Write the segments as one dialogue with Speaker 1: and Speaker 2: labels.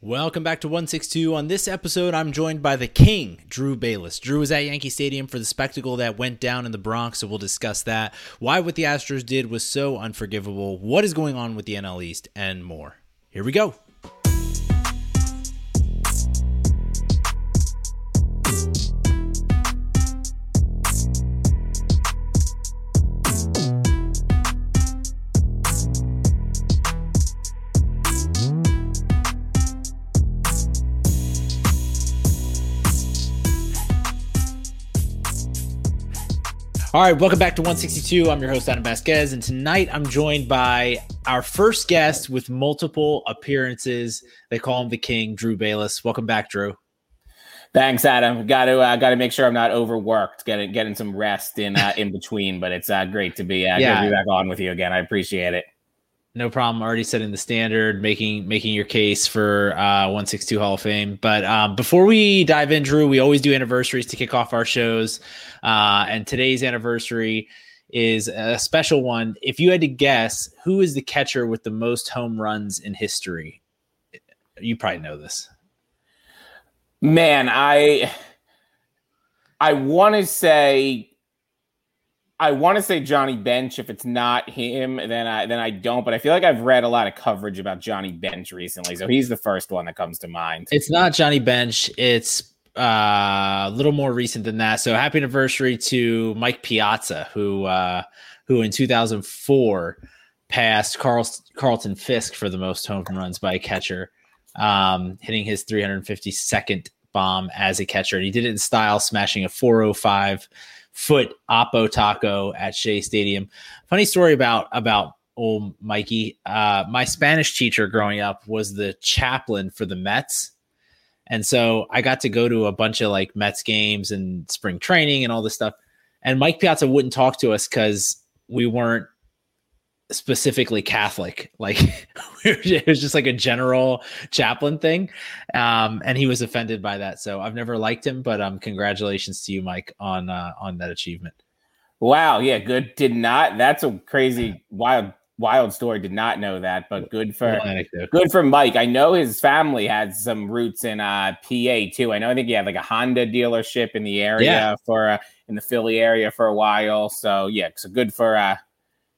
Speaker 1: Welcome back to 162. On this episode, I'm joined by the King, Drew Bayless. Drew was at Yankee Stadium for the spectacle that went down in the Bronx, so we'll discuss that. Why what the Astros did was so unforgivable, what is going on with the NL East, and more. Here we go. All right, welcome back to 162. I'm your host, Adam Vasquez, and tonight I'm joined by our first guest with multiple appearances. They call him the King, Drew Bayless. Welcome back, Drew.
Speaker 2: Thanks, Adam. Got to uh, got to make sure I'm not overworked, getting getting some rest in uh, in between. But it's uh, great to be uh, yeah. to be back on with you again. I appreciate it.
Speaker 1: No problem. Already setting the standard, making making your case for uh, 162 Hall of Fame. But um, before we dive in, Drew, we always do anniversaries to kick off our shows, uh, and today's anniversary is a special one. If you had to guess, who is the catcher with the most home runs in history? You probably know this.
Speaker 2: Man, I I want to say I want to say Johnny Bench. If it's not him, then I then I don't. But I feel like I've read a lot of coverage about Johnny Bench recently, so he's the first one that comes to mind.
Speaker 1: It's not Johnny Bench. It's uh, a little more recent than that. So happy anniversary to Mike Piazza, who uh, who in 2004 passed Carl, Carlton Fisk for the most home runs by a catcher, um, hitting his 352nd bomb as a catcher. And he did it in style, smashing a 405 foot Oppo taco at Shea Stadium. Funny story about about old Mikey. Uh, my Spanish teacher growing up was the chaplain for the Mets. And so I got to go to a bunch of like Mets games and spring training and all this stuff. And Mike Piazza wouldn't talk to us because we weren't specifically Catholic. Like it was just like a general chaplain thing. Um, and he was offended by that. So I've never liked him, but um, congratulations to you, Mike, on uh, on that achievement.
Speaker 2: Wow. Yeah. Good. Did not. That's a crazy, wild, wild story. Did not know that, but good for good for Mike. I know his family had some roots in uh, PA too. I know. I think he had like a Honda dealership in the area yeah. for uh, in the Philly area for a while. So yeah. So good for uh,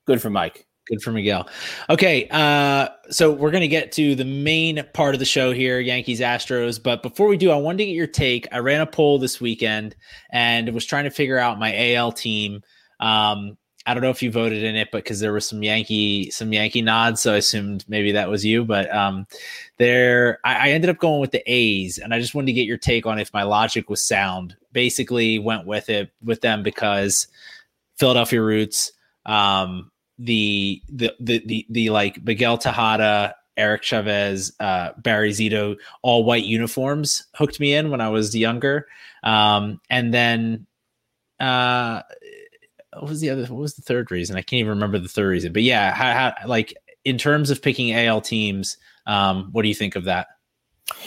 Speaker 2: good for Mike.
Speaker 1: Good for Miguel. Okay, uh, so we're going to get to the main part of the show here, Yankees Astros. But before we do, I wanted to get your take. I ran a poll this weekend and was trying to figure out my AL team. Um, I don't know if you voted in it, but because there was some Yankee some Yankee nods, so I assumed maybe that was you. But um, there, I, I ended up going with the A's, and I just wanted to get your take on if my logic was sound. Basically, went with it with them because Philadelphia roots. Um, the the the the, the like Miguel Tejada, Eric Chavez, uh, Barry Zito, all white uniforms hooked me in when I was younger. Um, and then uh, what was the other? What was the third reason? I can't even remember the third reason. But yeah, how, how, like in terms of picking AL teams, um, what do you think of that?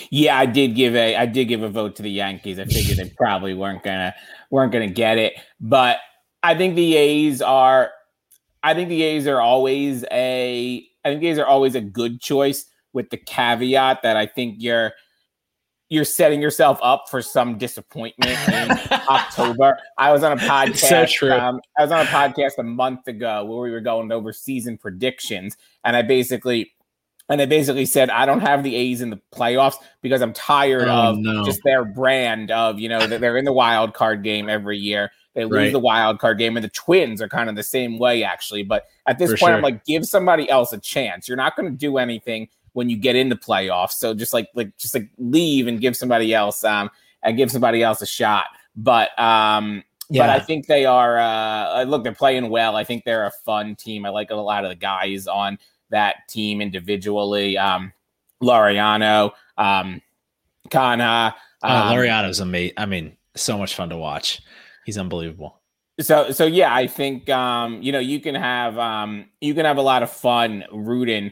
Speaker 2: Yeah, I did give a I did give a vote to the Yankees. I figured they probably weren't gonna weren't gonna get it, but I think the A's are I think the A's are always a I think the A's are always a good choice with the caveat that I think you're you're setting yourself up for some disappointment in October. I was on a podcast. So. Um, I was on a podcast a month ago where we were going over season predictions, and I basically and they basically said I don't have the A's in the playoffs because I'm tired oh, of no. just their brand of you know that they're in the wild card game every year. They lose right. the wild card game, and the Twins are kind of the same way, actually. But at this For point, sure. I'm like, give somebody else a chance. You're not going to do anything when you get into playoffs, so just like like just like leave and give somebody else um and give somebody else a shot. But um, yeah. but I think they are. Uh, look, they're playing well. I think they're a fun team. I like a lot of the guys on that team individually. Um, Laureano, um, Canha.
Speaker 1: Oh, um, oh, Laureano's amazing. I mean, so much fun to watch. He's unbelievable.
Speaker 2: So so yeah, I think um, you know, you can have um you can have a lot of fun rooting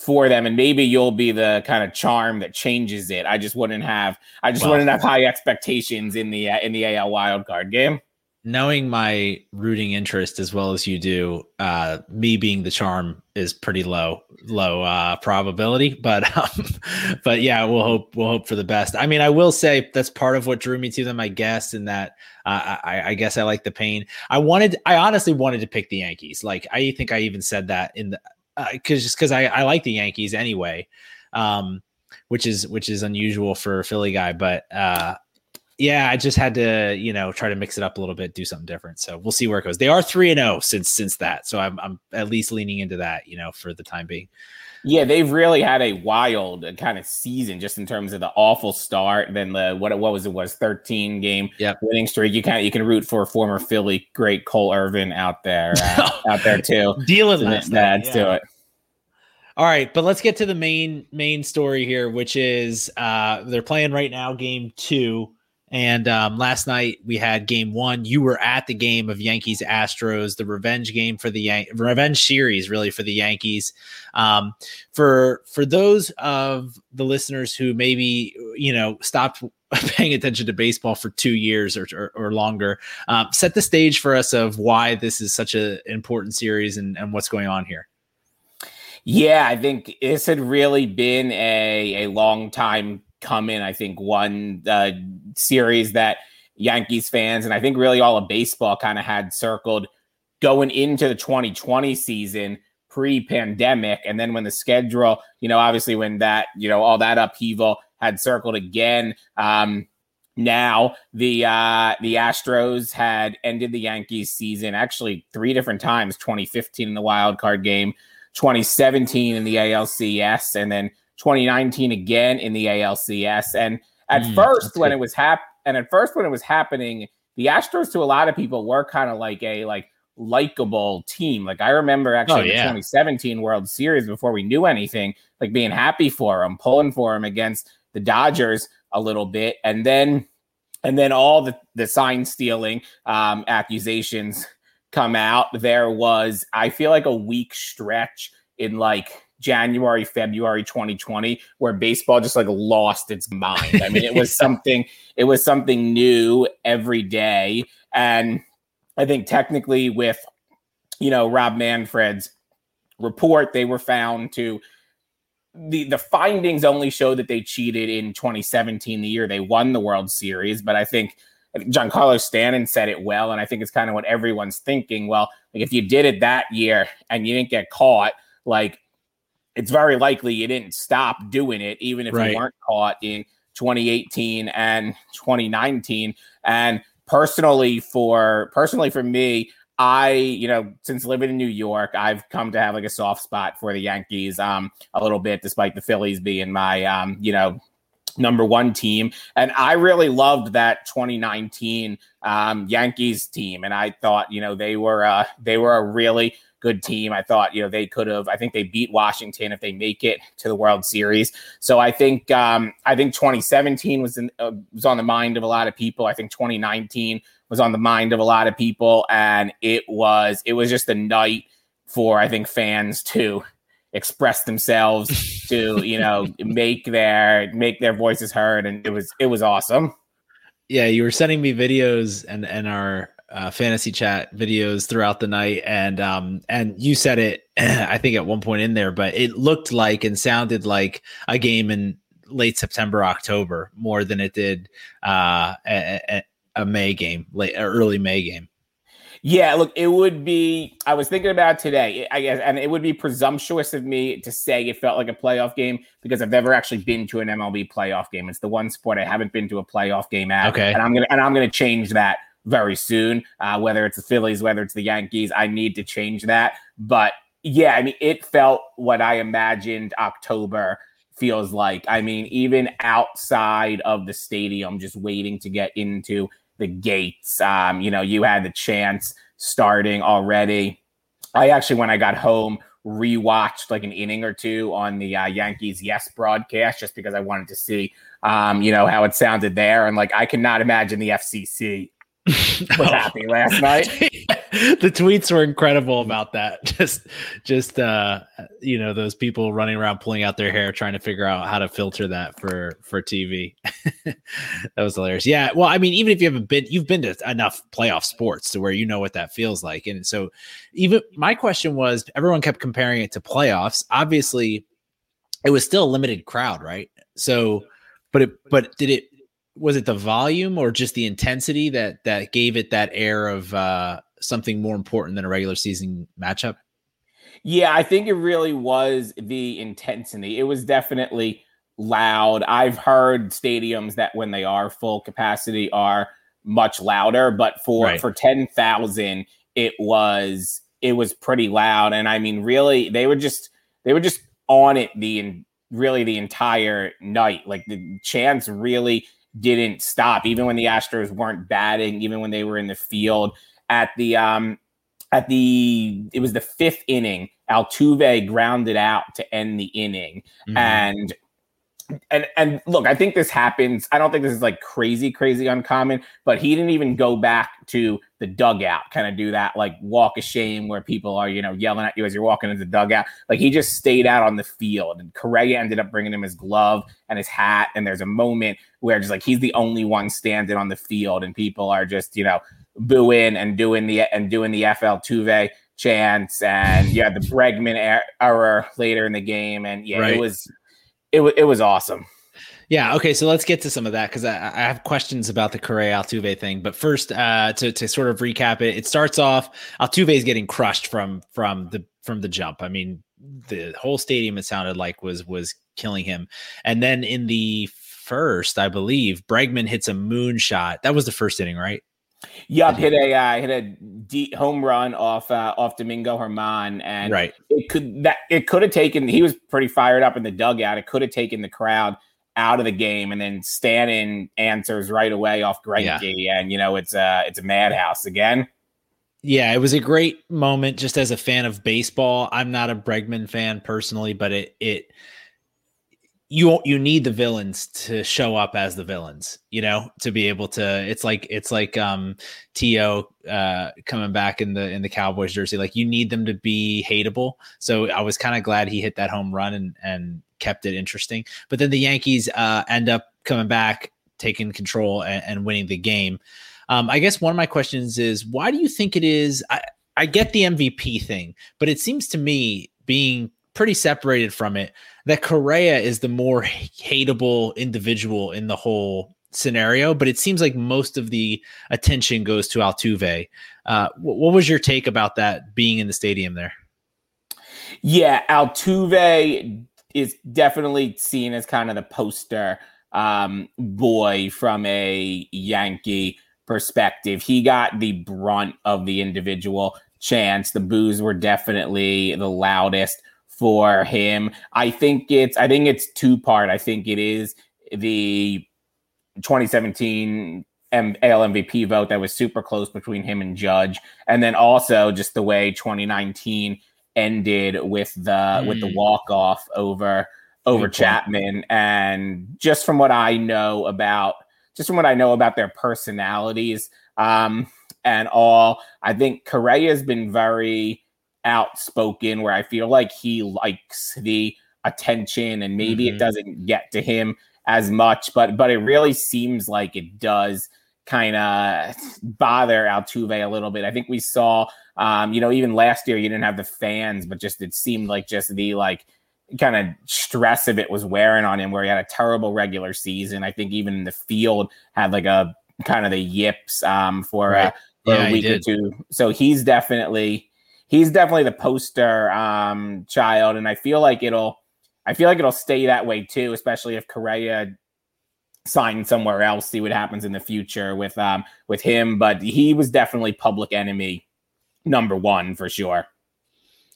Speaker 2: for them and maybe you'll be the kind of charm that changes it. I just wouldn't have I just well, wouldn't have high expectations in the uh, in the AL wild card game.
Speaker 1: Knowing my rooting interest as well as you do, uh, me being the charm is pretty low, low uh, probability. But um, but yeah, we'll hope we'll hope for the best. I mean, I will say that's part of what drew me to them, I guess, in that uh, I, I guess I like the pain. I wanted, I honestly wanted to pick the Yankees. Like I think I even said that in the because uh, just because I, I like the Yankees anyway. Um, which is which is unusual for a Philly guy, but uh yeah, I just had to, you know, try to mix it up a little bit, do something different. So we'll see where it goes. They are three and zero oh since since that, so I'm I'm at least leaning into that, you know, for the time being.
Speaker 2: Yeah, they've really had a wild kind of season just in terms of the awful start. Then the what what was it was thirteen game
Speaker 1: yep.
Speaker 2: winning streak. You kind you can root for former Philly great Cole Irvin out there uh, out there too.
Speaker 1: Dealing last
Speaker 2: that yeah. to it.
Speaker 1: All right, but let's get to the main main story here, which is uh, they're playing right now, game two and um, last night we had game one. You were at the game of Yankees Astros, the revenge game for the Yan- revenge series, really for the Yankees. Um, for for those of the listeners who maybe you know stopped paying attention to baseball for two years or or, or longer, um, set the stage for us of why this is such an important series and, and what's going on here.
Speaker 2: Yeah, I think this had really been a a long time come in. I think one uh, series that Yankees fans and I think really all of baseball kind of had circled going into the 2020 season pre-pandemic and then when the schedule you know obviously when that you know all that upheaval had circled again um now the uh the astros had ended the yankees season actually three different times 2015 in the wild card game 2017 in the alcs and then 2019 again in the ALCS. And at mm, first, when good. it was hap- and at first when it was happening, the Astros to a lot of people were kind of like a like likable team. Like I remember actually oh, yeah. the 2017 World Series before we knew anything, like being happy for them, pulling for them against the Dodgers a little bit, and then and then all the the sign stealing um, accusations come out. There was I feel like a week stretch in like January, February 2020, where baseball just like lost its mind. I mean, it was something, it was something new every day. And I think technically with, you know, Rob Manfred's report, they were found to the the findings only show that they cheated in 2017, the year they won the World Series. But I think Giancarlo Stanton said it well, and I think it's kind of what everyone's thinking. Well, like if you did it that year and you didn't get caught, like it's very likely you didn't stop doing it, even if right. you weren't caught in 2018 and 2019. And personally, for personally for me, I, you know, since living in New York, I've come to have like a soft spot for the Yankees, um, a little bit, despite the Phillies being my, um, you know, number one team. And I really loved that 2019 um, Yankees team, and I thought, you know, they were uh, they were a really good team. I thought, you know, they could have. I think they beat Washington if they make it to the World Series. So I think um, I think 2017 was in, uh, was on the mind of a lot of people. I think 2019 was on the mind of a lot of people, and it was it was just a night for I think fans to express themselves to you know make their make their voices heard and it was it was awesome
Speaker 1: yeah you were sending me videos and and our uh, fantasy chat videos throughout the night, and um, and you said it, I think at one point in there, but it looked like and sounded like a game in late September, October, more than it did uh, a, a May game, late early May game.
Speaker 2: Yeah, look, it would be. I was thinking about today, I guess, and it would be presumptuous of me to say it felt like a playoff game because I've never actually been to an MLB playoff game. It's the one sport I haven't been to a playoff game at.
Speaker 1: Okay,
Speaker 2: and I'm gonna and I'm gonna change that very soon. Uh, whether it's the Phillies, whether it's the Yankees, I need to change that. But yeah, I mean, it felt what I imagined October feels like. I mean, even outside of the stadium, just waiting to get into the gates. Um, you know, you had the chance starting already. I actually, when I got home, rewatched like an inning or two on the uh, Yankees Yes broadcast just because I wanted to see, um, you know, how it sounded there. And like, I cannot imagine the FCC was happy last night.
Speaker 1: the tweets were incredible about that. Just, just uh, you know, those people running around pulling out their hair, trying to figure out how to filter that for for TV. that was hilarious. Yeah. Well, I mean, even if you haven't been, you've been to enough playoff sports to where you know what that feels like. And so, even my question was, everyone kept comparing it to playoffs. Obviously, it was still a limited crowd, right? So, but it, but did it? Was it the volume or just the intensity that that gave it that air of uh, something more important than a regular season matchup?
Speaker 2: Yeah, I think it really was the intensity. It was definitely loud. I've heard stadiums that when they are full capacity are much louder, but for right. for 10,000 it was it was pretty loud and I mean really they were just they were just on it the really the entire night. Like the chants really didn't stop even when the Astros weren't batting, even when they were in the field at the um at the it was the fifth inning. Altuve grounded out to end the inning, mm-hmm. and and and look, I think this happens. I don't think this is like crazy, crazy uncommon, but he didn't even go back to the dugout, kind of do that like walk of shame where people are, you know, yelling at you as you're walking into the dugout. Like he just stayed out on the field, and Correa ended up bringing him his glove and his hat. And there's a moment where just like he's the only one standing on the field, and people are just, you know, booing and doing the and doing the FL Tuve chants, and yeah, the Bregman er, error later in the game, and yeah, right. it was it was it was awesome.
Speaker 1: Yeah. Okay. So let's get to some of that because I, I, have questions about the Correa Altuve thing. But first, uh, to to sort of recap it, it starts off Altuve is getting crushed from from the from the jump. I mean, the whole stadium it sounded like was was killing him, and then in the first, I believe Bregman hits a moonshot. That was the first inning, right?
Speaker 2: Yup, hit a uh, hit a deep home run off uh, off Domingo Germán, and
Speaker 1: right.
Speaker 2: it could that it could have taken. He was pretty fired up in the dugout. It could have taken the crowd out of the game, and then Stanton answers right away off Greinke, yeah. and you know it's a it's a madhouse again.
Speaker 1: Yeah, it was a great moment. Just as a fan of baseball, I'm not a Bregman fan personally, but it it you you need the villains to show up as the villains, you know, to be able to. It's like it's like um T.O. uh, coming back in the in the Cowboys jersey. Like you need them to be hateable. So I was kind of glad he hit that home run and and kept it interesting. But then the Yankees uh, end up coming back, taking control and, and winning the game. Um, I guess one of my questions is why do you think it is? I, I get the MVP thing, but it seems to me being pretty separated from it that Correa is the more hateable individual in the whole scenario, but it seems like most of the attention goes to Altuve. Uh, what was your take about that being in the stadium there?
Speaker 2: Yeah, Altuve is definitely seen as kind of the poster um, boy from a Yankee perspective. He got the brunt of the individual chance. The boos were definitely the loudest for him. I think it's I think it's two part. I think it is the 2017 M- AL MVP vote that was super close between him and Judge, and then also just the way 2019 ended with the mm. with the hmm. walk off over over Good Chapman, point. and just from what I know about just from what I know about their personalities um, and all, I think Correa has been very outspoken where I feel like he likes the attention and maybe mm-hmm. it doesn't get to him as much, but but it really seems like it does kind of bother Altuve a little bit. I think we saw um, you know, even last year you didn't have the fans, but just it seemed like just the like kind of stress of it was wearing on him where he had a terrible regular season. I think even in the field had like a kind of the yips um, for, right. for yeah, a week or two. So he's definitely he's definitely the poster um, child, and I feel like it'll I feel like it'll stay that way too, especially if Correa signs somewhere else. See what happens in the future with um with him, but he was definitely public enemy number one for sure.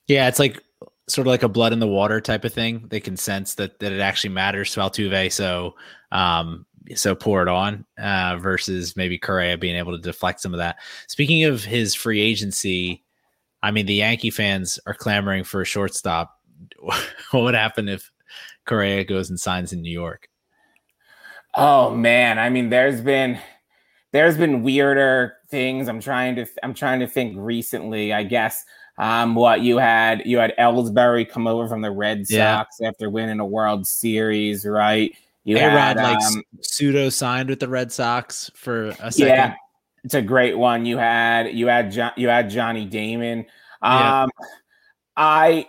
Speaker 1: Yeah, it's like sort of like a blood in the water type of thing. They can sense that that it actually matters to Altuve, so um so pour it on uh versus maybe Correa being able to deflect some of that. Speaking of his free agency, I mean, the Yankee fans are clamoring for a shortstop. what would happen if Correa goes and signs in New York?
Speaker 2: Oh man, I mean, there's been there's been weirder things. I'm trying to I'm trying to think recently. I guess um, what you had you had Ellsbury come over from the Red Sox yeah. after winning a World Series, right?
Speaker 1: You A-Rod, had like um, pseudo signed with the Red Sox for a second. Yeah,
Speaker 2: it's a great one. You had you had John, you had Johnny Damon. Um, yeah. I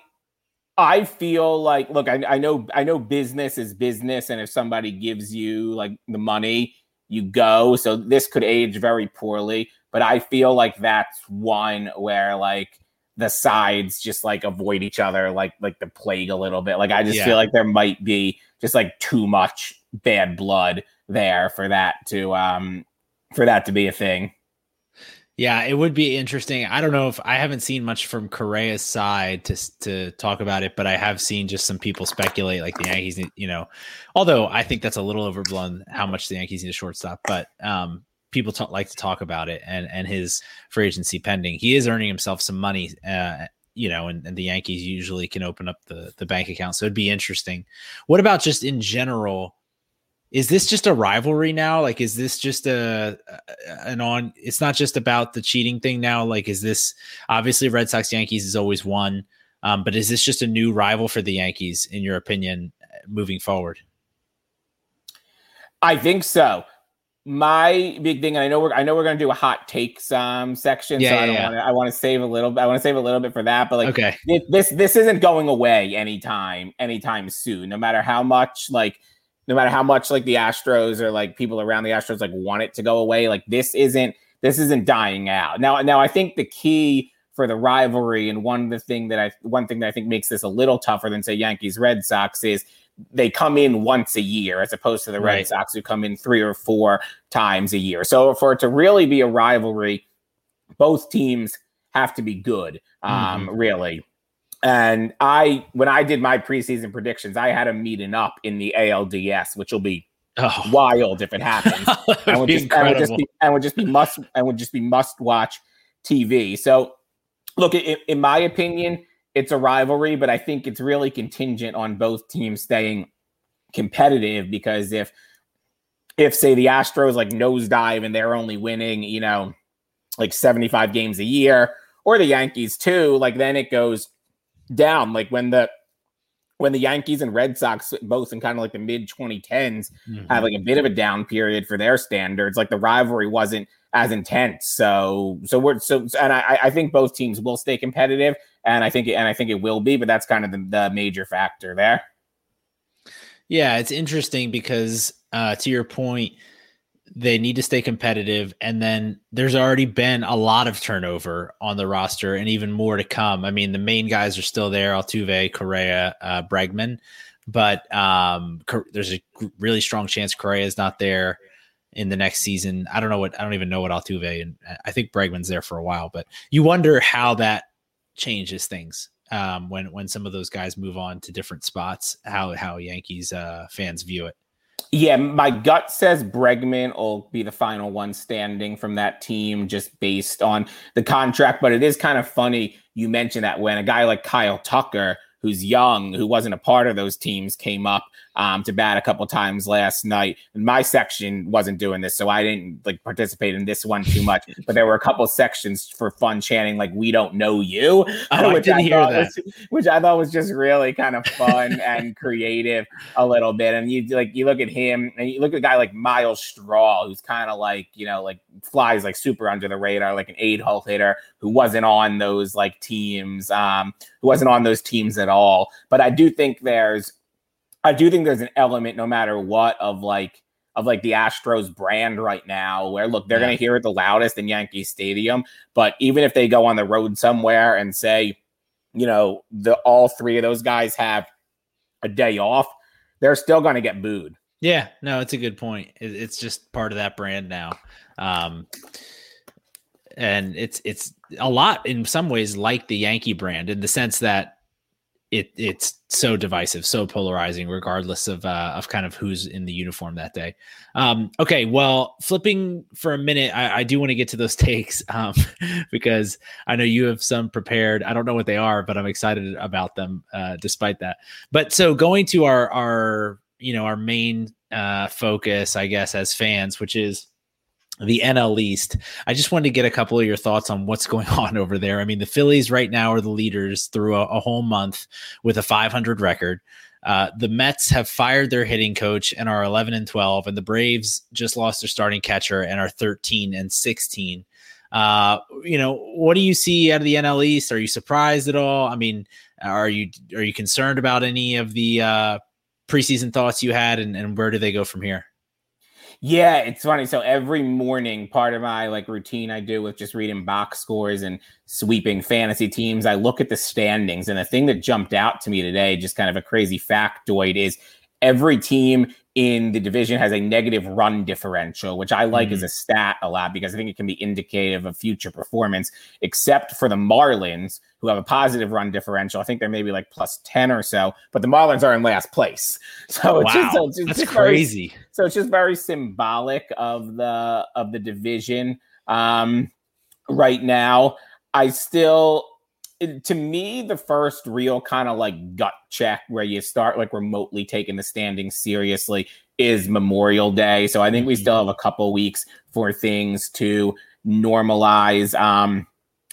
Speaker 2: I feel like look, I, I know I know business is business, and if somebody gives you like the money, you go. So this could age very poorly, but I feel like that's one where like the sides just like avoid each other like like the plague a little bit. Like I just yeah. feel like there might be just like too much bad blood there for that to um for that to be a thing.
Speaker 1: Yeah, it would be interesting. I don't know if I haven't seen much from Correa's side to to talk about it, but I have seen just some people speculate like the Yankees, you know, although I think that's a little overblown how much the Yankees need a shortstop, but um people talk, like to talk about it and and his free agency pending. He is earning himself some money, uh, you know, and, and the Yankees usually can open up the the bank account, so it'd be interesting. What about just in general? Is this just a rivalry now? Like, is this just a an on? It's not just about the cheating thing now. Like, is this obviously Red Sox Yankees is always one, um, but is this just a new rival for the Yankees in your opinion moving forward?
Speaker 2: I think so my big thing, and I know we're I know we're gonna do a hot takes um section, yeah, so I don't yeah. want to I want to save a little I want to save a little bit for that. But like
Speaker 1: okay.
Speaker 2: this this isn't going away anytime anytime soon, no matter how much like no matter how much like the Astros or like people around the Astros like want it to go away, like this isn't this isn't dying out. Now now I think the key for the rivalry and one of the thing that I one thing that I think makes this a little tougher than say Yankees Red Sox is they come in once a year as opposed to the Red Sox who come in three or four times a year. So for it to really be a rivalry, both teams have to be good, um, mm-hmm. really. And I, when I did my preseason predictions, I had them meeting up in the ALDS, which will be oh. wild if it happens. and, would just, and, would just, be, and would just be must and would just be must watch TV. So, look, in, in my opinion, it's a rivalry, but I think it's really contingent on both teams staying competitive because if if say the Astros like nosedive and they're only winning, you know, like 75 games a year, or the Yankees too, like then it goes down. Like when the when the Yankees and Red Sox both in kind of like the mid 2010s mm-hmm. have like a bit of a down period for their standards, like the rivalry wasn't as intense. So so we're so and I I think both teams will stay competitive and I think and I think it will be, but that's kind of the, the major factor there.
Speaker 1: Yeah, it's interesting because uh, to your point, they need to stay competitive, and then there's already been a lot of turnover on the roster, and even more to come. I mean, the main guys are still there: Altuve, Correa, uh, Bregman, but um, there's a really strong chance Correa is not there in the next season. I don't know what I don't even know what Altuve and I think Bregman's there for a while, but you wonder how that changes things um, when when some of those guys move on to different spots. How how Yankees uh, fans view it.
Speaker 2: Yeah, my gut says Bregman will be the final one standing from that team just based on the contract. But it is kind of funny you mentioned that when a guy like Kyle Tucker who's young, who wasn't a part of those teams, came up um, to bat a couple times last night. And my section wasn't doing this, so I didn't like participate in this one too much. But there were a couple sections for fun chanting like "We don't know you,"
Speaker 1: oh, which I, I hear that.
Speaker 2: Was, which I thought was just really kind of fun and creative a little bit. And you like you look at him and you look at a guy like Myles Straw, who's kind of like you know like flies like super under the radar, like an eight hole hitter who wasn't on those like teams, um, who wasn't on those teams at all. But I do think there's, I do think there's an element, no matter what, of like of like the Astros brand right now, where look, they're yeah. going to hear it the loudest in Yankee Stadium. But even if they go on the road somewhere and say, you know, the all three of those guys have a day off, they're still going to get booed.
Speaker 1: Yeah, no, it's a good point. it's just part of that brand now. Um, and it's it's a lot in some ways like the Yankee brand in the sense that it it's so divisive, so polarizing, regardless of uh, of kind of who's in the uniform that day. Um, okay, well, flipping for a minute, I, I do want to get to those takes um, because I know you have some prepared. I don't know what they are, but I'm excited about them uh, despite that. But so going to our our you know our main uh, focus, I guess, as fans, which is the NL East. I just wanted to get a couple of your thoughts on what's going on over there. I mean, the Phillies right now are the leaders through a, a whole month with a 500 record. Uh, the Mets have fired their hitting coach and are 11 and 12, and the Braves just lost their starting catcher and are 13 and 16. Uh, you know, what do you see out of the NL East? Are you surprised at all? I mean, are you are you concerned about any of the uh, preseason thoughts you had, and, and where do they go from here?
Speaker 2: Yeah, it's funny. So every morning, part of my like routine I do with just reading box scores and sweeping fantasy teams, I look at the standings. And the thing that jumped out to me today, just kind of a crazy factoid, is every team in the division has a negative run differential, which I like mm-hmm. as a stat a lot because I think it can be indicative of future performance, except for the Marlins, who have a positive run differential. I think they're maybe like plus 10 or so, but the Marlins are in last place. So it's wow. just, it's
Speaker 1: That's just crazy.
Speaker 2: Very, so it's just very symbolic of the of the division. Um, right now, I still to me, the first real kind of like gut check where you start like remotely taking the standings seriously is Memorial Day. So I think we still have a couple weeks for things to normalize um,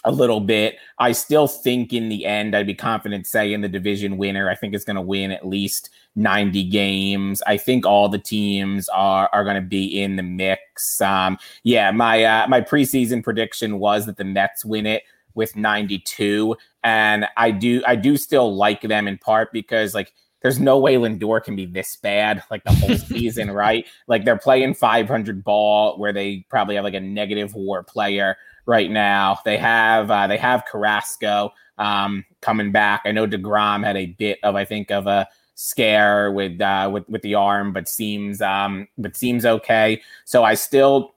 Speaker 2: a little bit. I still think in the end, I'd be confident saying the division winner. I think is going to win at least 90 games. I think all the teams are are going to be in the mix. Um, yeah, my uh, my preseason prediction was that the Mets win it with 92 and i do i do still like them in part because like there's no way lindor can be this bad like the whole season right? Like they're playing 500 ball where they probably have like a negative war player right now. They have uh, they have carrasco um, coming back. I know DeGrom had a bit of i think of a scare with uh, with with the arm but seems um but seems okay. So i still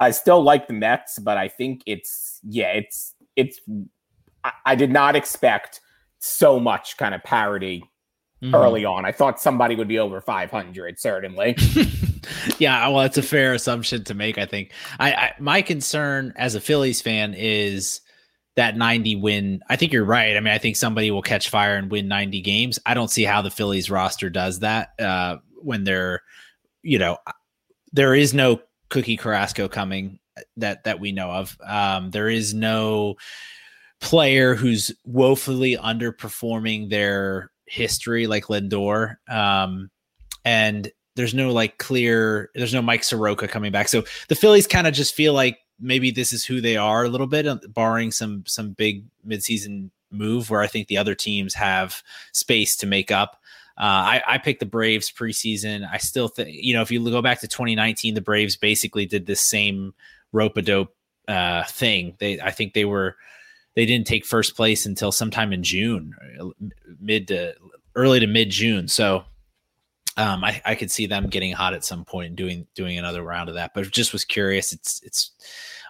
Speaker 2: i still like the mets but i think it's yeah it's it's I, I did not expect so much kind of parity mm-hmm. early on. I thought somebody would be over 500, certainly.
Speaker 1: yeah, well, it's a fair assumption to make. I think. I, I my concern as a Phillies fan is that 90 win. I think you're right. I mean, I think somebody will catch fire and win 90 games. I don't see how the Phillies roster does that uh, when they're, you know, there is no Cookie Carrasco coming that that we know of. Um, there is no player who's woefully underperforming their history like Lindor. Um, and there's no like clear there's no Mike Soroka coming back. So the Phillies kind of just feel like maybe this is who they are a little bit, uh, barring some some big midseason move where I think the other teams have space to make up. Uh, I, I picked the Braves preseason. I still think, you know, if you go back to 2019, the Braves basically did this same rope a dope uh, thing. They, I think they were, they didn't take first place until sometime in June, mid to early to mid June. So um, I, I could see them getting hot at some point and doing doing another round of that. But just was curious. It's it's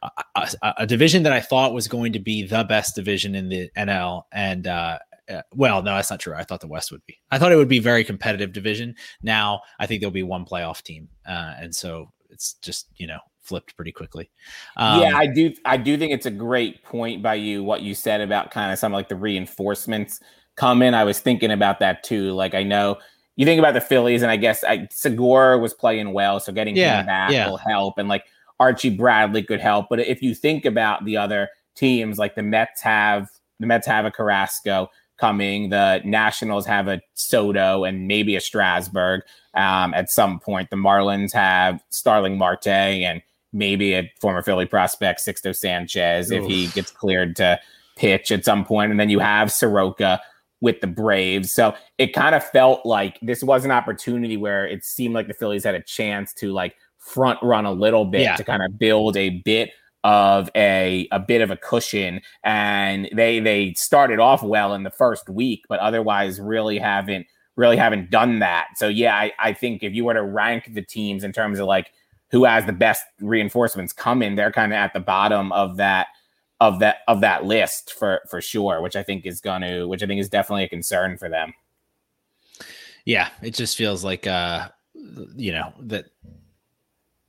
Speaker 1: a, a, a, division that I thought was going to be the best division in the NL, and uh, uh, well, no, that's not true. I thought the West would be. I thought it would be very competitive division. Now I think there'll be one playoff team, uh, and so it's just you know flipped pretty quickly.
Speaker 2: Um, yeah, I do. I do think it's a great point by you. What you said about kind of some like the reinforcements coming. I was thinking about that too. Like I know you think about the Phillies, and I guess I, Segura was playing well, so getting yeah, him back yeah. will help, and like Archie Bradley could help. But if you think about the other teams, like the Mets have the Mets have a Carrasco coming. The Nationals have a Soto and maybe a Strasburg um, at some point. The Marlins have Starling Marte and maybe a former Philly prospect, Sixto Sanchez, Oof. if he gets cleared to pitch at some point. And then you have Soroka with the Braves. So it kind of felt like this was an opportunity where it seemed like the Phillies had a chance to like front run a little bit yeah. to kind of build a bit of a a bit of a cushion and they they started off well in the first week but otherwise really haven't really haven't done that so yeah I, I think if you were to rank the teams in terms of like who has the best reinforcements coming, they're kind of at the bottom of that of that of that list for for sure, which I think is going to which I think is definitely a concern for them.
Speaker 1: Yeah, it just feels like uh you know that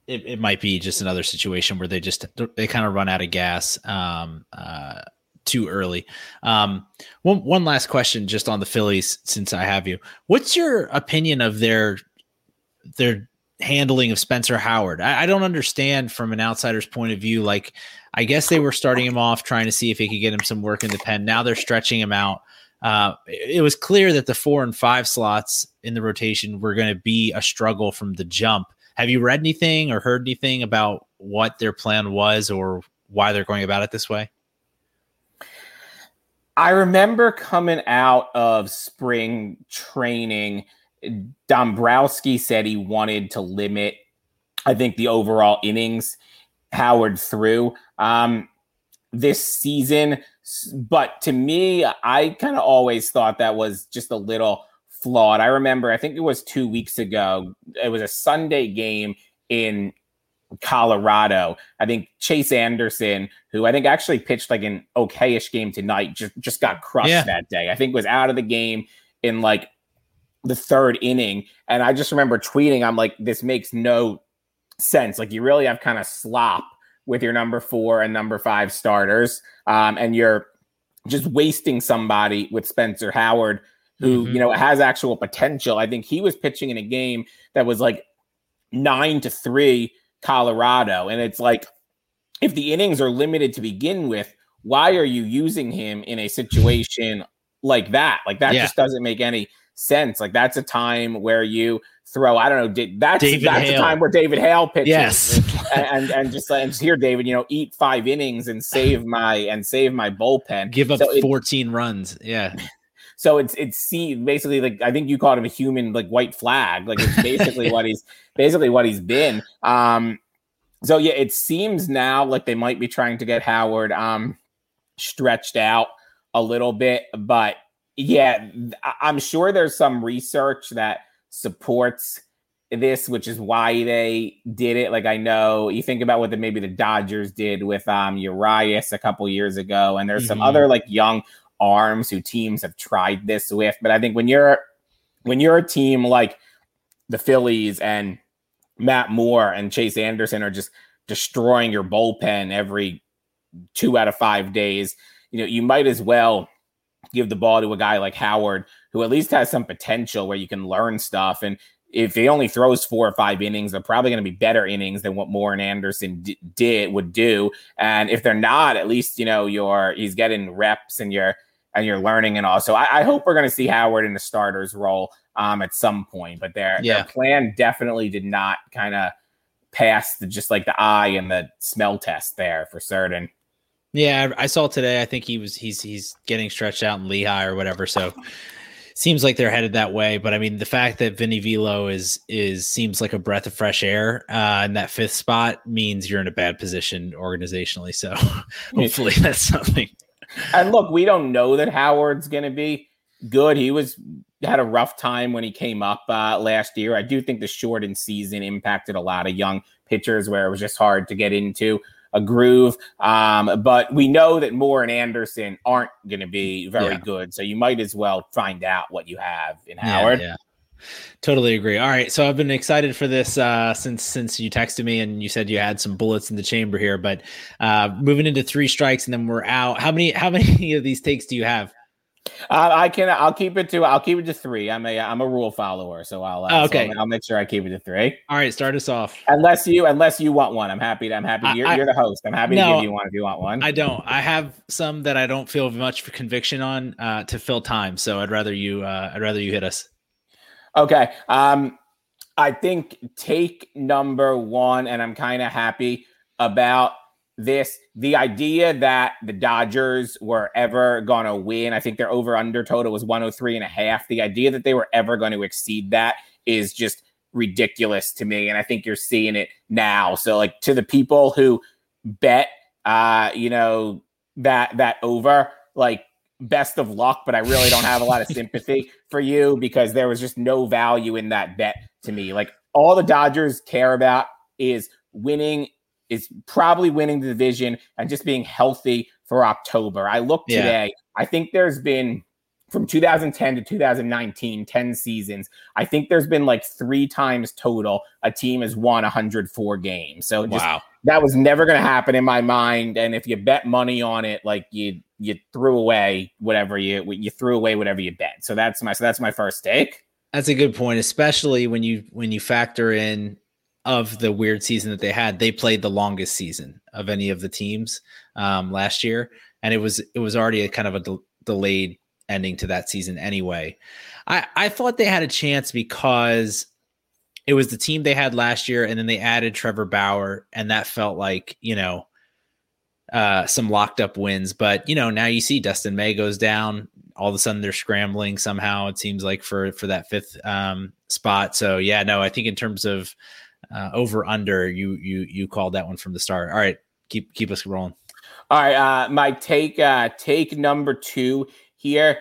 Speaker 1: it, it might be just another situation where they just they kind of run out of gas um uh too early. Um, one one last question, just on the Phillies, since I have you. What's your opinion of their their handling of Spencer Howard. I, I, don't understand from an outsider's point of view. Like, I guess they were starting him off trying to see if he could get him some work in the pen. Now they're stretching him out. Uh, it was clear that the four and five slots in the rotation were going to be a struggle from the jump. Have you read anything or heard anything about what their plan was or why they're going about it this way?
Speaker 2: I remember coming out of spring training, Dombrowski said he wanted to limit, I think, the overall innings Howard threw um, this season. But to me, I kind of always thought that was just a little flawed. I remember, I think it was two weeks ago, it was a Sunday game in Colorado. I think Chase Anderson, who I think actually pitched like an okayish game tonight, just just got crushed yeah. that day. I think was out of the game in like the third inning. And I just remember tweeting, I'm like, this makes no sense. Like you really have kind of slop with your number four and number five starters. Um, and you're just wasting somebody with Spencer Howard, who, mm-hmm. you know, has actual potential. I think he was pitching in a game that was like nine to three Colorado. And it's like, if the innings are limited to begin with, why are you using him in a situation like that? Like that yeah. just doesn't make any sense. Like that's a time where you throw. I don't know. That's David that's Hale. a time where David Hale pitches.
Speaker 1: Yes,
Speaker 2: and, and, and just and just here, David. You know, eat five innings and save my and save my bullpen.
Speaker 1: Give up so fourteen it, runs. Yeah.
Speaker 2: So it's it's see basically like I think you called him a human like white flag. Like it's basically what he's basically what he's been. Um so yeah, it seems now like they might be trying to get Howard um stretched out a little bit, but yeah, I'm sure there's some research that supports this, which is why they did it. Like I know you think about what the maybe the Dodgers did with um Urias a couple years ago, and there's mm-hmm. some other like young arms who teams have tried this with. But I think when you're when you're a team like the Phillies and Matt Moore and Chase Anderson are just destroying your bullpen every two out of five days, you know, you might as well give the ball to a guy like Howard, who at least has some potential where you can learn stuff. And if he only throws four or five innings, they're probably going to be better innings than what Moore and Anderson d- did would do. And if they're not, at least you know you're he's getting reps and you're and you're learning and also I, I hope we're going to see Howard in the starters role um, at some point. But their yeah. their plan definitely did not kind of pass the just like the eye and the smell test there for certain.
Speaker 1: Yeah, I saw today. I think he was he's he's getting stretched out in Lehigh or whatever. So seems like they're headed that way. But I mean, the fact that Vinny Velo is is seems like a breath of fresh air uh, in that fifth spot means you're in a bad position organizationally. So hopefully that's something
Speaker 2: and look, we don't know that Howard's going to be good. He was had a rough time when he came up uh, last year. I do think the shortened season impacted a lot of young pitchers where it was just hard to get into a groove. Um, but we know that Moore and Anderson aren't going to be very yeah. good. So you might as well find out what you have in Howard.
Speaker 1: Yeah, yeah. Totally agree. All right, so I've been excited for this uh, since since you texted me and you said you had some bullets in the chamber here. But uh, moving into three strikes and then we're out. How many how many of these takes do you have?
Speaker 2: Uh, I can. I'll keep it to. I'll keep it to three. I'm a. I'm a rule follower, so I'll. Uh, oh, okay. So I'll, I'll, make sure I keep it to three.
Speaker 1: All right. Start us off.
Speaker 2: Unless you, unless you want one, I'm happy. To, I'm happy. You're, I, you're the host. I'm happy no, to give you one if you want one.
Speaker 1: I don't. I have some that I don't feel much conviction on uh, to fill time. So I'd rather you. Uh, I'd rather you hit us.
Speaker 2: Okay. Um, I think take number one, and I'm kind of happy about this. The idea that the Dodgers were ever going to win, I think their over under total was 103 and a half. The idea that they were ever going to exceed that is just ridiculous to me. And I think you're seeing it now. So, like, to the people who bet, uh, you know, that, that over, like, best of luck, but I really don't have a lot of sympathy for you because there was just no value in that bet to me. Like all the Dodgers care about is winning, is probably winning the division and just being healthy for October. I look today, yeah. I think there's been from 2010 to 2019, 10 seasons, I think there's been like three times total a team has won 104 games. So just wow. that was never going to happen in my mind. And if you bet money on it, like you you threw away whatever you you threw away whatever you bet. So that's my so that's my first take.
Speaker 1: That's a good point, especially when you when you factor in of the weird season that they had, they played the longest season of any of the teams um, last year, and it was it was already a kind of a de- delayed ending to that season anyway. I I thought they had a chance because it was the team they had last year, and then they added Trevor Bauer, and that felt like you know uh, some locked up wins. But you know now you see Dustin May goes down. All of a sudden they're scrambling somehow. It seems like for for that fifth um, spot. So yeah, no, I think in terms of uh, over under, you you you called that one from the start. All right, keep keep us rolling.
Speaker 2: All right, uh, my take uh, take number two here.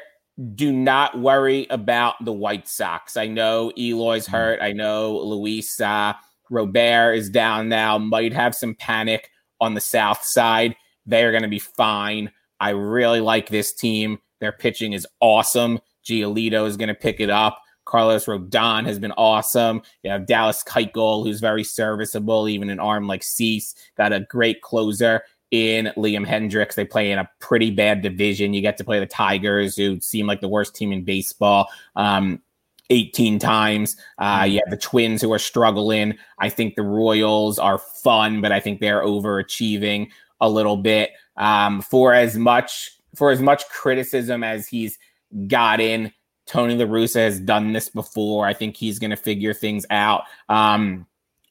Speaker 2: Do not worry about the White Sox. I know Eloy's mm-hmm. hurt. I know Luis uh, Robert is down now. Might have some panic on the South side. They are going to be fine. I really like this team. Their pitching is awesome. Giolito is going to pick it up. Carlos Rodon has been awesome. You have Dallas Keuchel, who's very serviceable, even an arm like Cease. Got a great closer in Liam Hendriks. They play in a pretty bad division. You get to play the Tigers, who seem like the worst team in baseball. Um, 18 times. Uh, mm-hmm. you have the Twins who are struggling. I think the Royals are fun, but I think they're overachieving a little bit. Um, for as much for as much criticism as he's gotten, Tony La Russa has done this before. I think he's going to figure things out um,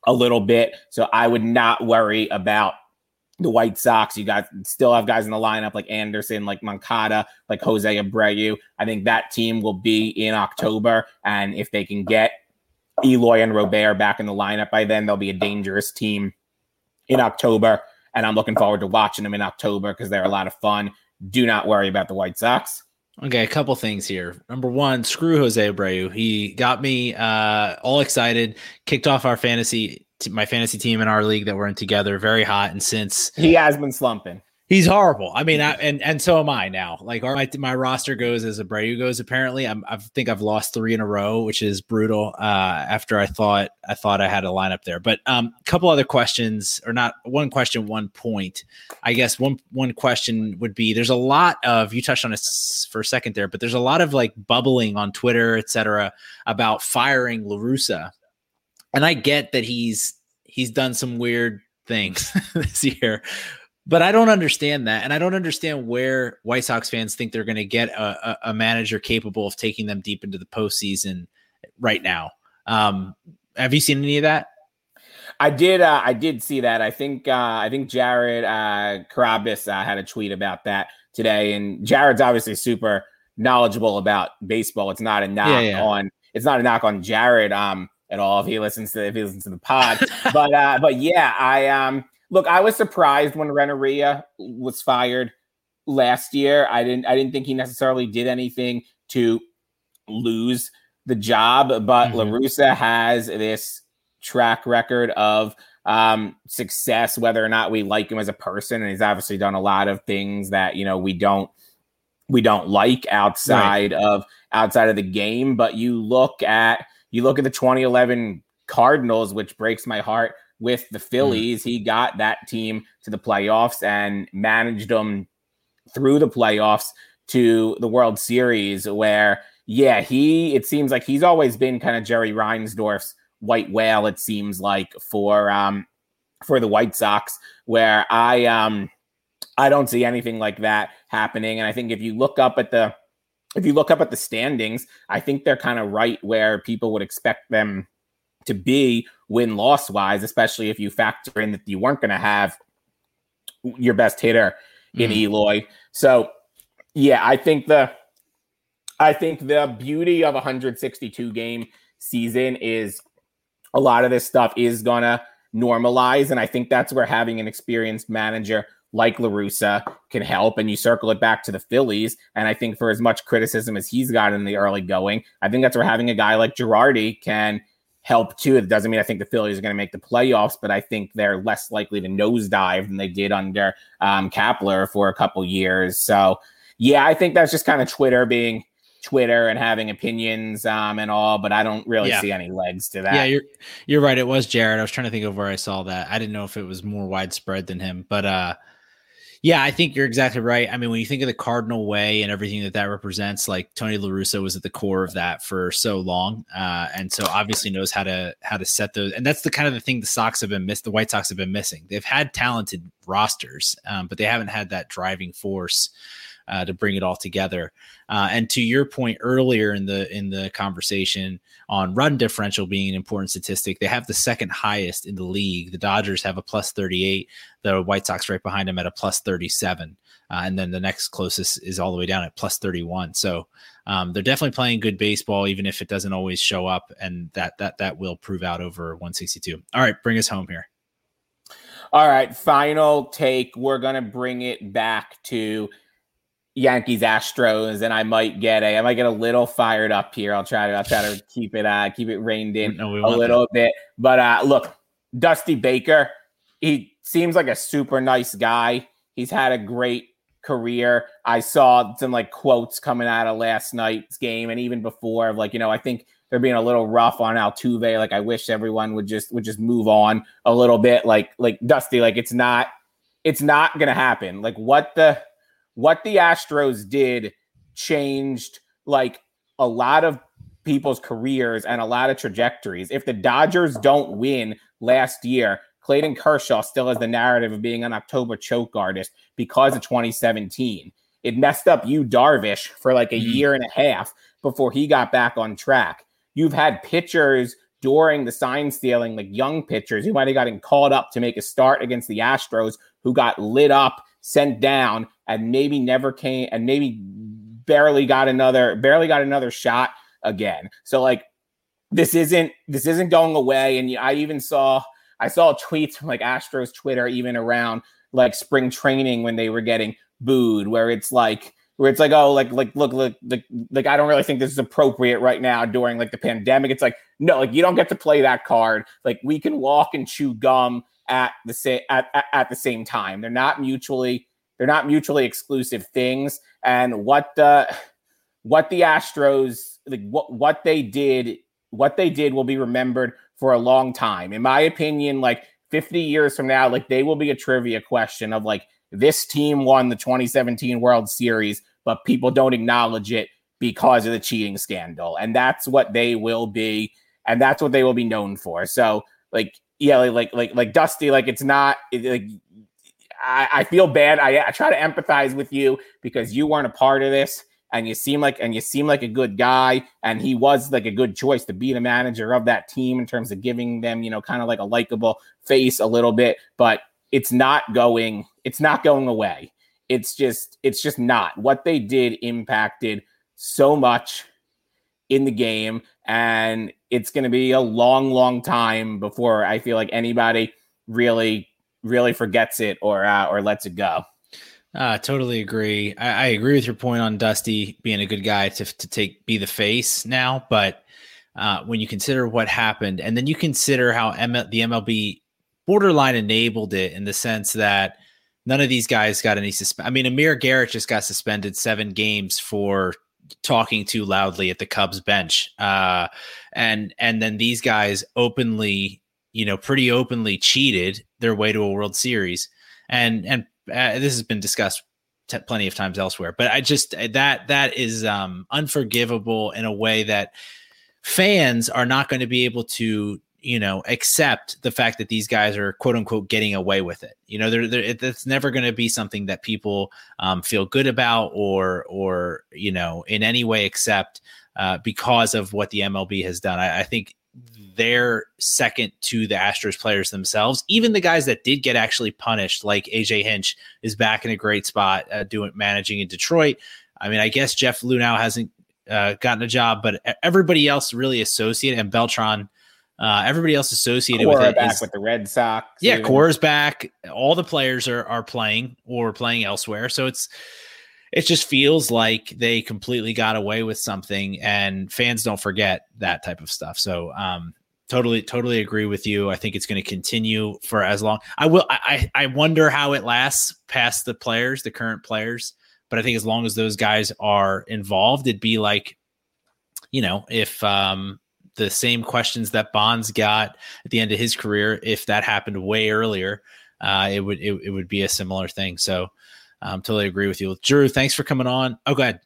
Speaker 2: a little bit. So I would not worry about the White Sox. You got still have guys in the lineup like Anderson, like Moncada, like Jose Abreu. I think that team will be in October, and if they can get Eloy and Robert back in the lineup by then, they'll be a dangerous team in October. And I'm looking forward to watching them in October because they're a lot of fun. Do not worry about the White Sox.
Speaker 1: Okay, a couple things here. Number one, screw Jose Abreu. He got me uh, all excited, kicked off our fantasy, my fantasy team in our league that we're in together, very hot. And since
Speaker 2: he has been slumping,
Speaker 1: He's horrible. I mean, I, and and so am I now. Like our, my my roster goes as Abreu goes. Apparently, I'm, I think I've lost three in a row, which is brutal. Uh, after I thought I thought I had a lineup there, but um, a couple other questions, or not one question, one point. I guess one one question would be: There's a lot of you touched on it for a second there, but there's a lot of like bubbling on Twitter, etc., about firing La Russa, and I get that he's he's done some weird things this year but I don't understand that, and I don't understand where White Sox fans think they're going to get a, a, manager capable of taking them deep into the postseason right now. Um, have you seen any of that?
Speaker 2: I did. Uh, I did see that. I think. Uh, I think Jared uh, Carrabis uh, had a tweet about that today, and Jared's obviously super knowledgeable about baseball. It's not a knock yeah, yeah. on. It's not a knock on Jared um, at all if he listens to if he listens to the pod. but uh, but yeah, I um Look, I was surprised when Renteria was fired last year. I didn't I didn't think he necessarily did anything to lose the job, but mm-hmm. La Russa has this track record of um, success, whether or not we like him as a person, and he's obviously done a lot of things that you know we don't we don't like outside right. of outside of the game. But you look at you look at the 2011 Cardinals, which breaks my heart with the mm. Phillies. Mm. He got that team to the playoffs and managed them through the playoffs to the World Series, where, yeah, he, it seems like he's always been kind of Jerry Reinsdorf's white whale, it seems like, for, um, for the White Sox, where I, um, I don't see anything like that happening. And I think if you look up at the, if you look up at the standings, I think they're kind of right where people would expect them to be win loss wise, especially if you factor in that you weren't going to have your best hitter in mm. Eloy. So, yeah, I think the I think the beauty of a 162 game season is a lot of this stuff is gonna normalize, and I think that's where having an experienced manager like La Russa can help. And you circle it back to the Phillies, and I think for as much criticism as he's got in the early going, I think that's where having a guy like Girardi can help too. It doesn't mean I think the Phillies are going to make the playoffs, but I think they're less likely to nosedive than they did under um, Kapler for a couple years. So, yeah, I think that's just kind of Twitter being Twitter and having opinions um, and all, but I don't really yeah. see any legs to that.
Speaker 1: Yeah, you're you're right. It was Jared. I was trying to think of where I saw that. I didn't know if it was more widespread than him, but uh, Yeah, I think you're exactly right. I mean, when you think of the Cardinal way and everything that that represents, like Tony La Russa was at the core of that for so long, uh, and so obviously knows how to how to set those. And that's the kind of the thing the Sox have been missed. The White Sox have been missing. They've had talented rosters, um, but they haven't had that driving force uh, to bring it all together. Uh, and to your point earlier in the in the conversation on run differential being an important statistic, they have the second highest in the league. The Dodgers have a plus 38, the White Sox right behind them at a plus 37. Uh, and then the next closest is all the way down at plus 31. So um, they're definitely playing good baseball, even if it doesn't always show up, and that that that will prove out over 162. All right, bring us home here.
Speaker 2: All right, final take. We're gonna bring it back to Yankees Astros, and I might get a I might get a little fired up here. I'll try to I'll try to keep it uh keep it reined in no, a little that. bit. But uh look, Dusty Baker, he seems like a super nice guy. He's had a great career. I saw some like quotes coming out of last night's game and even before of like, you know, I think they're being a little rough on Altuve. Like I wish everyone would just would just move on a little bit. Like like Dusty, like it's not it's not gonna happen. Like what the what the Astros did changed like a lot of people's careers and a lot of trajectories. If the Dodgers don't win last year, Clayton Kershaw still has the narrative of being an October choke artist because of 2017. It messed up Yu, Darvish for like a mm-hmm. year and a half before he got back on track. You've had pitchers during the sign stealing, like young pitchers who might have gotten called up to make a start against the Astros, who got lit up, sent down, and maybe never came and maybe barely got another barely got another shot again. So like this isn't this isn't going away. And I even saw I saw tweets from like Astros Twitter even around like spring training when they were getting booed, where it's like where it's like, oh, like like look, look, like like I don't really think this is appropriate right now during like the pandemic. It's like, no, like you don't get to play that card. Like we can walk and chew gum at the same at, at, at the same time. They're not mutually they're not mutually exclusive things. And what the what the Astros like what what they did what they did will be remembered for a long time. In my opinion, like 50 years from now, like they will be a trivia question of like this team won the 2017 World Series, but people don't acknowledge it because of the cheating scandal. And that's what they will be, and that's what they will be known for. So like yeah, like like like Dusty, like it's not like I, I feel bad. I, I try to empathize with you because you weren't a part of this and you seem like and you seem like a good guy and he was like a good choice to be the manager of that team in terms of giving them you know kind of like a likable face a little bit but it's not going it's not going away it's just it's just not what they did impacted so much in the game and it's going to be a long long time before i feel like anybody really really forgets it or uh, or lets it go.
Speaker 1: Uh, totally agree. I, I, agree with your point on Dusty being a good guy to, to take be the face now, but uh, when you consider what happened, and then you consider how ML, the MLB borderline enabled it in the sense that none of these guys got any suspend. I mean, Amir Garrett just got suspended seven games for talking too loudly at the Cubs bench, uh, and and then these guys openly you know, pretty openly cheated their way to a World Series, and and uh, this has been discussed t- plenty of times elsewhere. But I just uh, that that is um, unforgivable in a way that fans are not going to be able to you know accept the fact that these guys are quote unquote getting away with it you know they're, they're it's never going to be something that people um, feel good about or or you know in any way accept uh, because of what the mlb has done I, I think they're second to the Astros players themselves. Even the guys that did get actually punished, like AJ Hinch, is back in a great spot uh, doing managing in Detroit. I mean, I guess Jeff Luhnow hasn't uh, gotten a job, but everybody else really associated and Beltran, uh, everybody else associated Cora with it
Speaker 2: back
Speaker 1: is,
Speaker 2: with the Red Sox.
Speaker 1: Yeah, even. Cora's back. All the players are are playing or playing elsewhere, so it's it just feels like they completely got away with something and fans don't forget that type of stuff so um totally totally agree with you i think it's going to continue for as long i will i i wonder how it lasts past the players the current players but i think as long as those guys are involved it'd be like you know if um the same questions that bonds got at the end of his career if that happened way earlier uh, it would it, it would be a similar thing. So um, totally agree with you. Drew, thanks for coming on. Oh, go ahead.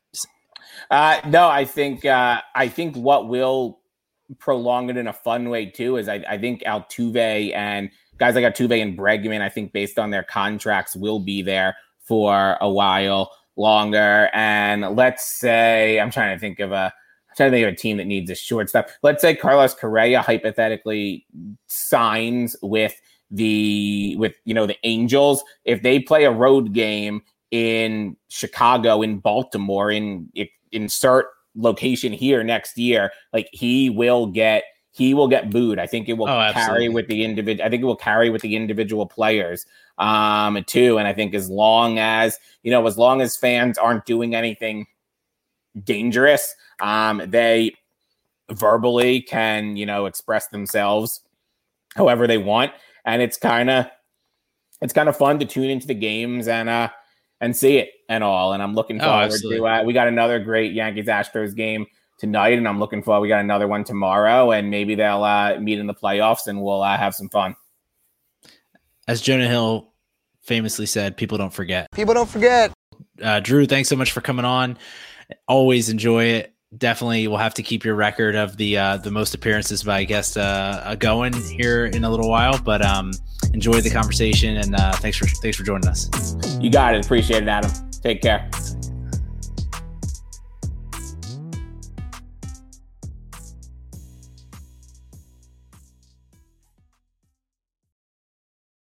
Speaker 2: Uh, no, I think uh, I think what will prolong it in a fun way too is I, I think Altuve and guys like Altuve and Bregman, I think based on their contracts, will be there for a while longer. And let's say I'm trying to think of a I'm trying to think of a team that needs a shortstop. Let's say Carlos Correa hypothetically signs with the with you know the Angels. If they play a road game in Chicago, in Baltimore, in insert location here next year, like he will get he will get booed. I think it will oh, carry with the individual. I think it will carry with the individual players um, too. And I think as long as you know, as long as fans aren't doing anything dangerous, um, they verbally can you know express themselves however they want, and it's kind of it's kind of fun to tune into the games and uh and see it and all. And I'm looking oh, forward oh, to. Uh, we got another great Yankees Astros game tonight, and I'm looking forward. We got another one tomorrow, and maybe they'll uh, meet in the playoffs, and we'll uh, have some fun.
Speaker 1: As Jonah Hill famously said, "People don't forget."
Speaker 3: People don't forget.
Speaker 1: Uh, Drew, thanks so much for coming on. Always enjoy it. Definitely, we'll have to keep your record of the uh, the most appearances by guest uh, going here in a little while. But um, enjoy the conversation, and uh, thanks for thanks for joining us.
Speaker 2: You got it. Appreciate it, Adam. Take care.